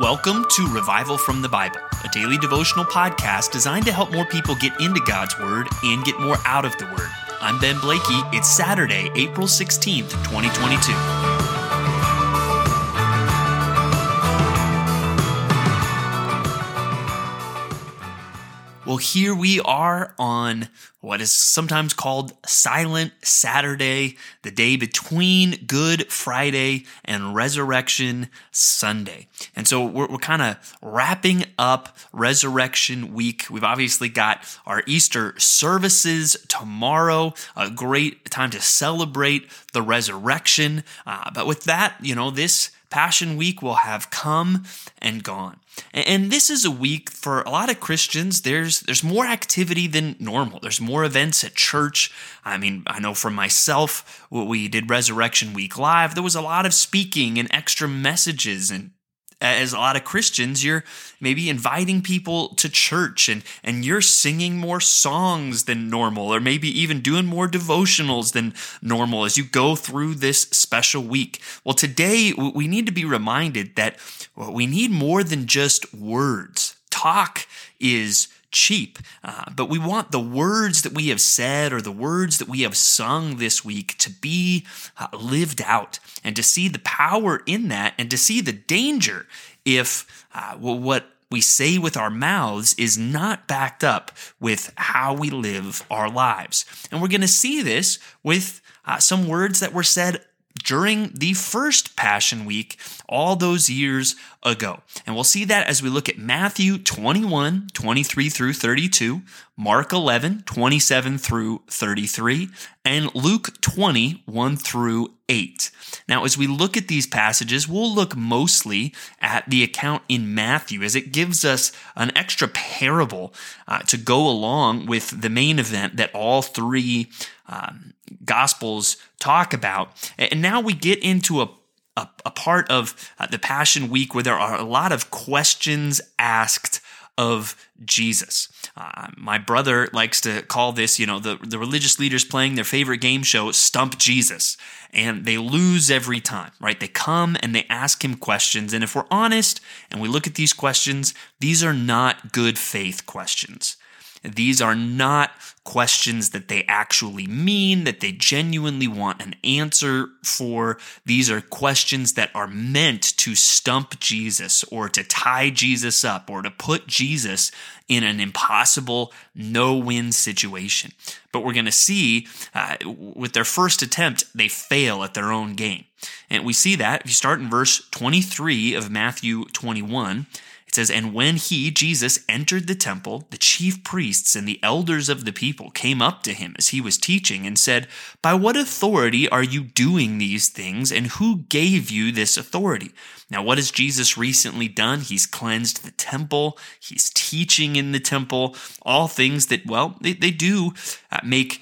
Welcome to Revival from the Bible, a daily devotional podcast designed to help more people get into God's Word and get more out of the Word. I'm Ben Blakey. It's Saturday, April 16th, 2022. Well, here we are on what is sometimes called Silent Saturday, the day between Good Friday and Resurrection Sunday. And so we're, we're kind of wrapping up Resurrection Week. We've obviously got our Easter services tomorrow, a great time to celebrate the resurrection. Uh, but with that, you know, this Passion Week will have come and gone. And this is a week for a lot of Christians. There's there's more activity than normal. There's more events at church. I mean, I know for myself, what we did Resurrection Week live. There was a lot of speaking and extra messages and as a lot of Christians, you're maybe inviting people to church and, and you're singing more songs than normal, or maybe even doing more devotionals than normal as you go through this special week. Well, today we need to be reminded that we need more than just words. Talk is cheap. Uh, but we want the words that we have said or the words that we have sung this week to be uh, lived out and to see the power in that and to see the danger if uh, well, what we say with our mouths is not backed up with how we live our lives. And we're going to see this with uh, some words that were said during the first Passion Week all those years ago. And we'll see that as we look at Matthew 21, 23 through 32, Mark 11, 27 through 33, and Luke 20, 1 through 8. Now, as we look at these passages, we'll look mostly at the account in Matthew as it gives us an extra parable uh, to go along with the main event that all three um, Gospels talk about. And now we get into a a, a part of uh, the Passion Week where there are a lot of questions asked of Jesus. Uh, my brother likes to call this, you know, the, the religious leaders playing their favorite game show, Stump Jesus. And they lose every time, right? They come and they ask him questions. And if we're honest and we look at these questions, these are not good faith questions. These are not questions that they actually mean, that they genuinely want an answer for. These are questions that are meant to stump Jesus or to tie Jesus up or to put Jesus in an impossible no win situation. But we're going to see uh, with their first attempt, they fail at their own game. And we see that if you start in verse 23 of Matthew 21. It says, And when he, Jesus, entered the temple, the chief priests and the elders of the people came up to him as he was teaching and said, By what authority are you doing these things, and who gave you this authority? Now, what has Jesus recently done? He's cleansed the temple, he's teaching in the temple, all things that, well, they, they do uh, make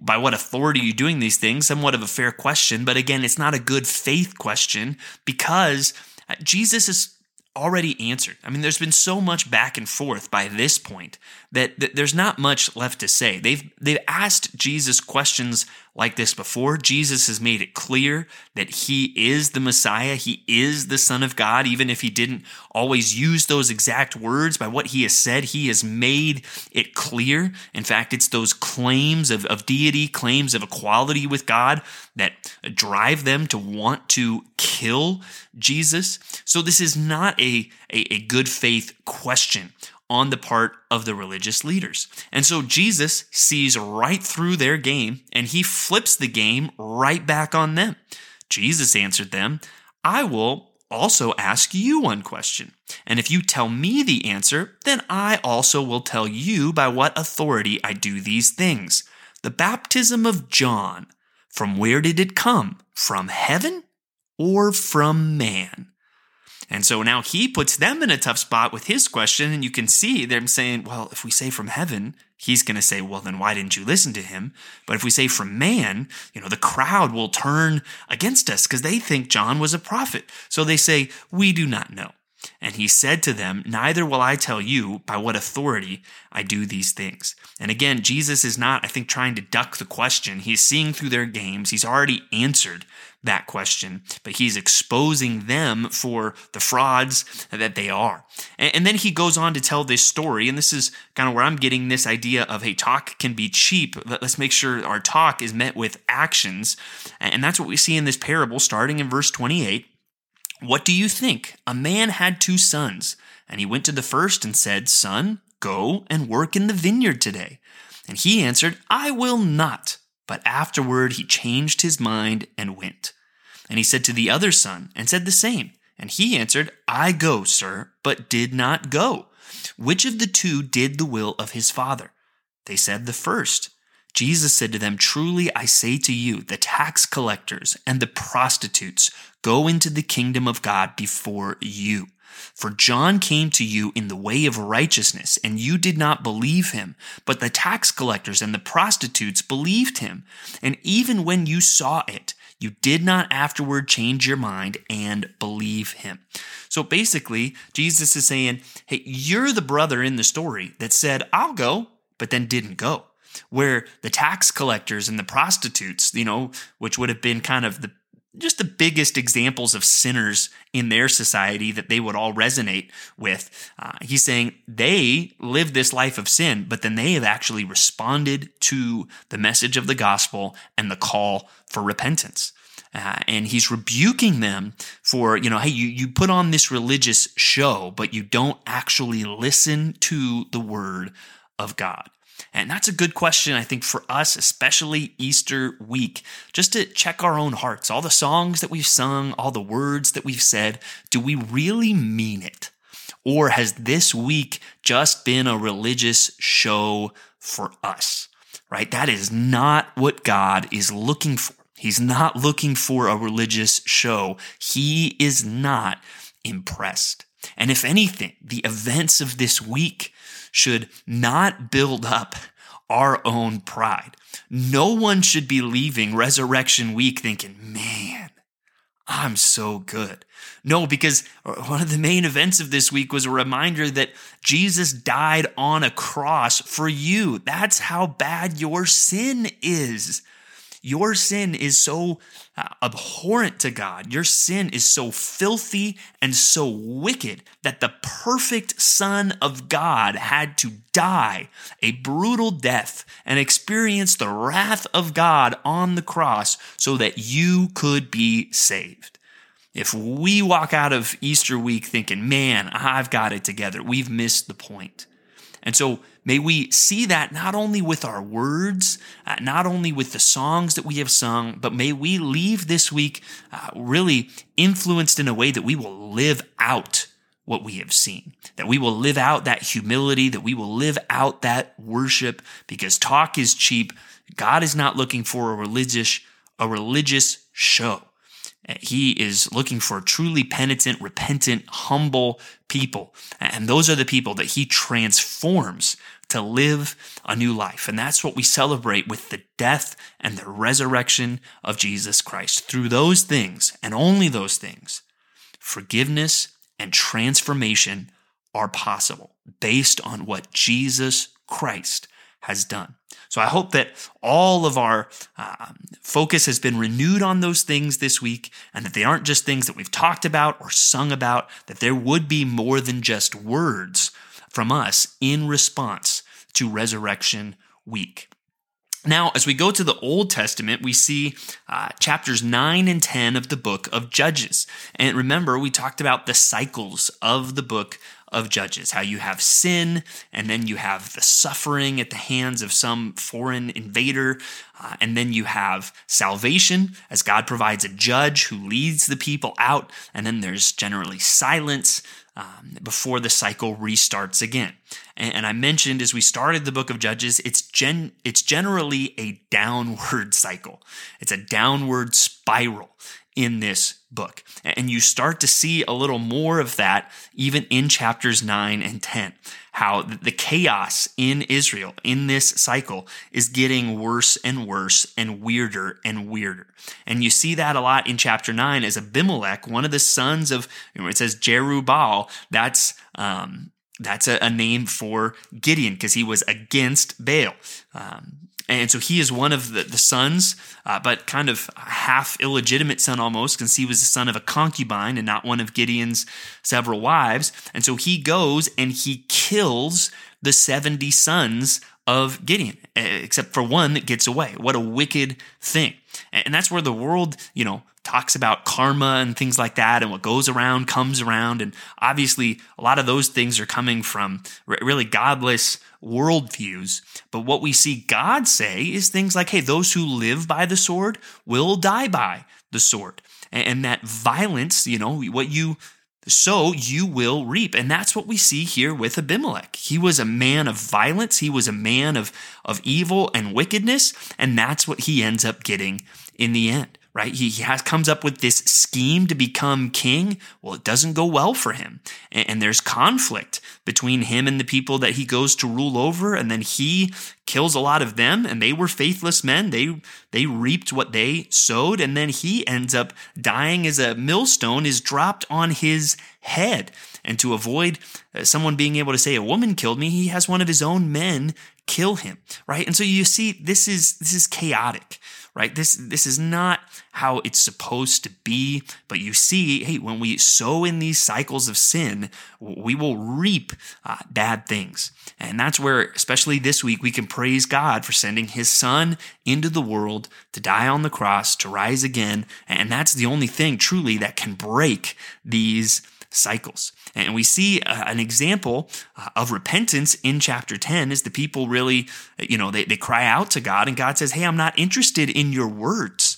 by what authority are you doing these things? Somewhat of a fair question, but again, it's not a good faith question because uh, Jesus is already answered. I mean, there's been so much back and forth by this point that, that, there's not much left to say. They've they've asked Jesus questions like this before. Jesus has made it clear that he is the Messiah, he is the Son of God, even if he didn't always use those exact words. By what he has said, he has made it clear. In fact, it's those claims of, of deity, claims of equality with God that drive them to want to kill Jesus. So this is not a, a, a good faith question on the part of the religious leaders. And so Jesus sees right through their game and he flips the game right back on them. Jesus answered them, I will also ask you one question. And if you tell me the answer, then I also will tell you by what authority I do these things. The baptism of John, from where did it come? From heaven or from man? And so now he puts them in a tough spot with his question. And you can see them saying, well, if we say from heaven, he's going to say, well, then why didn't you listen to him? But if we say from man, you know, the crowd will turn against us because they think John was a prophet. So they say, we do not know. And he said to them, Neither will I tell you by what authority I do these things. And again, Jesus is not, I think, trying to duck the question. He's seeing through their games. He's already answered that question, but he's exposing them for the frauds that they are. And, then he goes on to tell this story, and this is kind of where I'm getting this idea of hey, talk can be cheap. but Let's make sure our talk is met with actions. And that's what we see in this parable starting in verse 28. What do you think? A man had two sons, and he went to the first and said, Son, go and work in the vineyard today. And he answered, I will not. But afterward he changed his mind and went. And he said to the other son, and said the same. And he answered, I go, sir, but did not go. Which of the two did the will of his father? They said, The first. Jesus said to them, Truly I say to you, the tax collectors and the prostitutes go into the kingdom of God before you. For John came to you in the way of righteousness, and you did not believe him. But the tax collectors and the prostitutes believed him. And even when you saw it, you did not afterward change your mind and believe him. So basically, Jesus is saying, Hey, you're the brother in the story that said, I'll go, but then didn't go where the tax collectors and the prostitutes, you know, which would have been kind of the just the biggest examples of sinners in their society that they would all resonate with. Uh, he's saying they live this life of sin, but then they have actually responded to the message of the gospel and the call for repentance. Uh, and he's rebuking them for, you know, hey, you, you put on this religious show, but you don't actually listen to the word of God. And that's a good question, I think, for us, especially Easter week, just to check our own hearts. All the songs that we've sung, all the words that we've said, do we really mean it? Or has this week just been a religious show for us? Right? That is not what God is looking for. He's not looking for a religious show. He is not impressed. And if anything, the events of this week should not build up our own pride. No one should be leaving Resurrection Week thinking, man, I'm so good. No, because one of the main events of this week was a reminder that Jesus died on a cross for you. That's how bad your sin is. Your sin is so uh, abhorrent to God. Your sin is so filthy and so wicked that the perfect Son of God had to die a brutal death and experience the wrath of God on the cross so that you could be saved. If we walk out of Easter week thinking, man, I've got it together, we've missed the point. And so may we see that not only with our words, uh, not only with the songs that we have sung, but may we leave this week uh, really influenced in a way that we will live out what we have seen, that we will live out that humility, that we will live out that worship because talk is cheap. God is not looking for a religious, a religious show. Uh, he is looking for truly penitent, repentant, humble people. And those are the people that he transforms to live a new life. And that's what we celebrate with the death and the resurrection of Jesus Christ. Through those things, and only those things, forgiveness and transformation are possible based on what Jesus Christ has done. So I hope that all of our uh, focus has been renewed on those things this week and that they aren't just things that we've talked about or sung about, that there would be more than just words from us in response to Resurrection Week. Now, as we go to the Old Testament, we see uh, chapters 9 and 10 of the book of Judges. And remember, we talked about the cycles of the book of Judges, how you have sin, and then you have the suffering at the hands of some foreign invader, uh, and then you have salvation as God provides a judge who leads the people out, and then there's generally silence um, before the cycle restarts again. And, and, I mentioned as we started the book of Judges, it's gen it's generally a downward cycle. It's a downward spiral in this book. And you start to see a little more of that even in chapters 9 and 10. How the chaos in Israel in this cycle is getting worse and worse and weirder and weirder. And you see that a lot in chapter 9 as Abimelech, one of the sons of, it says Jerubbaal, that's, um, that's a, a name for Gideon because he was against Baal. Um, And so he is one of the, the sons, uh, but kind of half illegitimate son almost, because he was the son of a concubine and not one of Gideon's several wives. And so he goes and he kills the 70 sons of Gideon, except for one that gets away. What a wicked thing. And that's where the world, you know, talks about karma and things like that, and what goes around comes around. And obviously, a lot of those things are coming from really godless worldviews. But what we see God say is things like, hey, those who live by the sword will die by the sword. And that violence, you know, what you so you will reap. And that's what we see here with Abimelech. He was a man of violence, he was a man of, of evil and wickedness, and that's what he ends up getting in the end right? He, he has comes up with this scheme to become king. Well, it doesn't go well for him. And, and, there's conflict between him and the people that he goes to rule over. And then he kills a lot of them and they were faithless men. They, they reaped what they sowed. And then he ends up dying as a millstone is dropped on his head. And to avoid uh, someone being able to say a woman killed me, he has one of his own men kill him, right? And so you see, this is, this is chaotic right? This this is not how it's supposed to be, but you see, hey, when we sow in these cycles of sin, we will reap uh, bad things. And that's where, especially this week, we can praise God for sending his son into the world to die on the cross, to rise again. And that's the only thing truly that can break these cycles. And we see uh, an example uh, of repentance in chapter 10 as the people really, you know, they, they cry out to God and God says, Hey, I'm not interested in your words.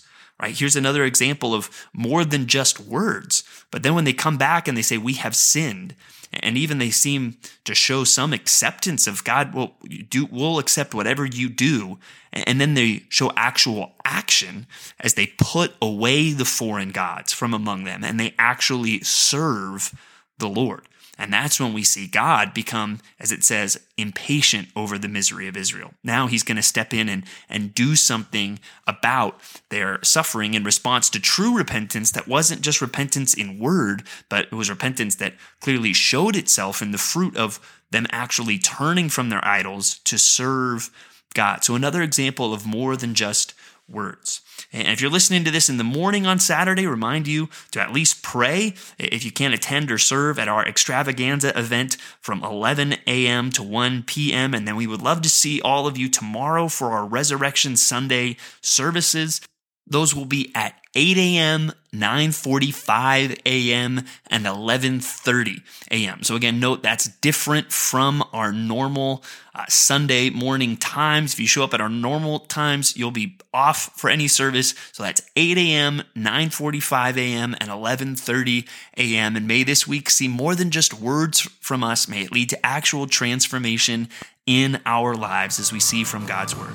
Right? Here's another example of more than just words. But then when they come back and they say, We have sinned, and even they seem to show some acceptance of God, well, do, we'll accept whatever you do. And then they show actual action as they put away the foreign gods from among them and they actually serve the Lord. And that's when we see God become, as it says, impatient over the misery of Israel. Now he's going to step in and, and do something about their suffering in response to true repentance that wasn't just repentance in word, but it was repentance that clearly showed itself in the fruit of them actually turning from their idols to serve God. So, another example of more than just words. And if you're listening to this in the morning on Saturday, remind you to at least pray if you can't attend or serve at our extravaganza event from 11 a.m. to 1 p.m. And then we would love to see all of you tomorrow for our Resurrection Sunday services. Those will be at 8 a.m., 9:45 a.m., and 11:30 a.m. So again, note that's different from our normal uh, Sunday morning times. If you show up at our normal times, you'll be off for any service. So that's 8 a.m., 9:45 a.m., and 11:30 a.m. And may this week see more than just words from us. May it lead to actual transformation in our lives as we see from God's word.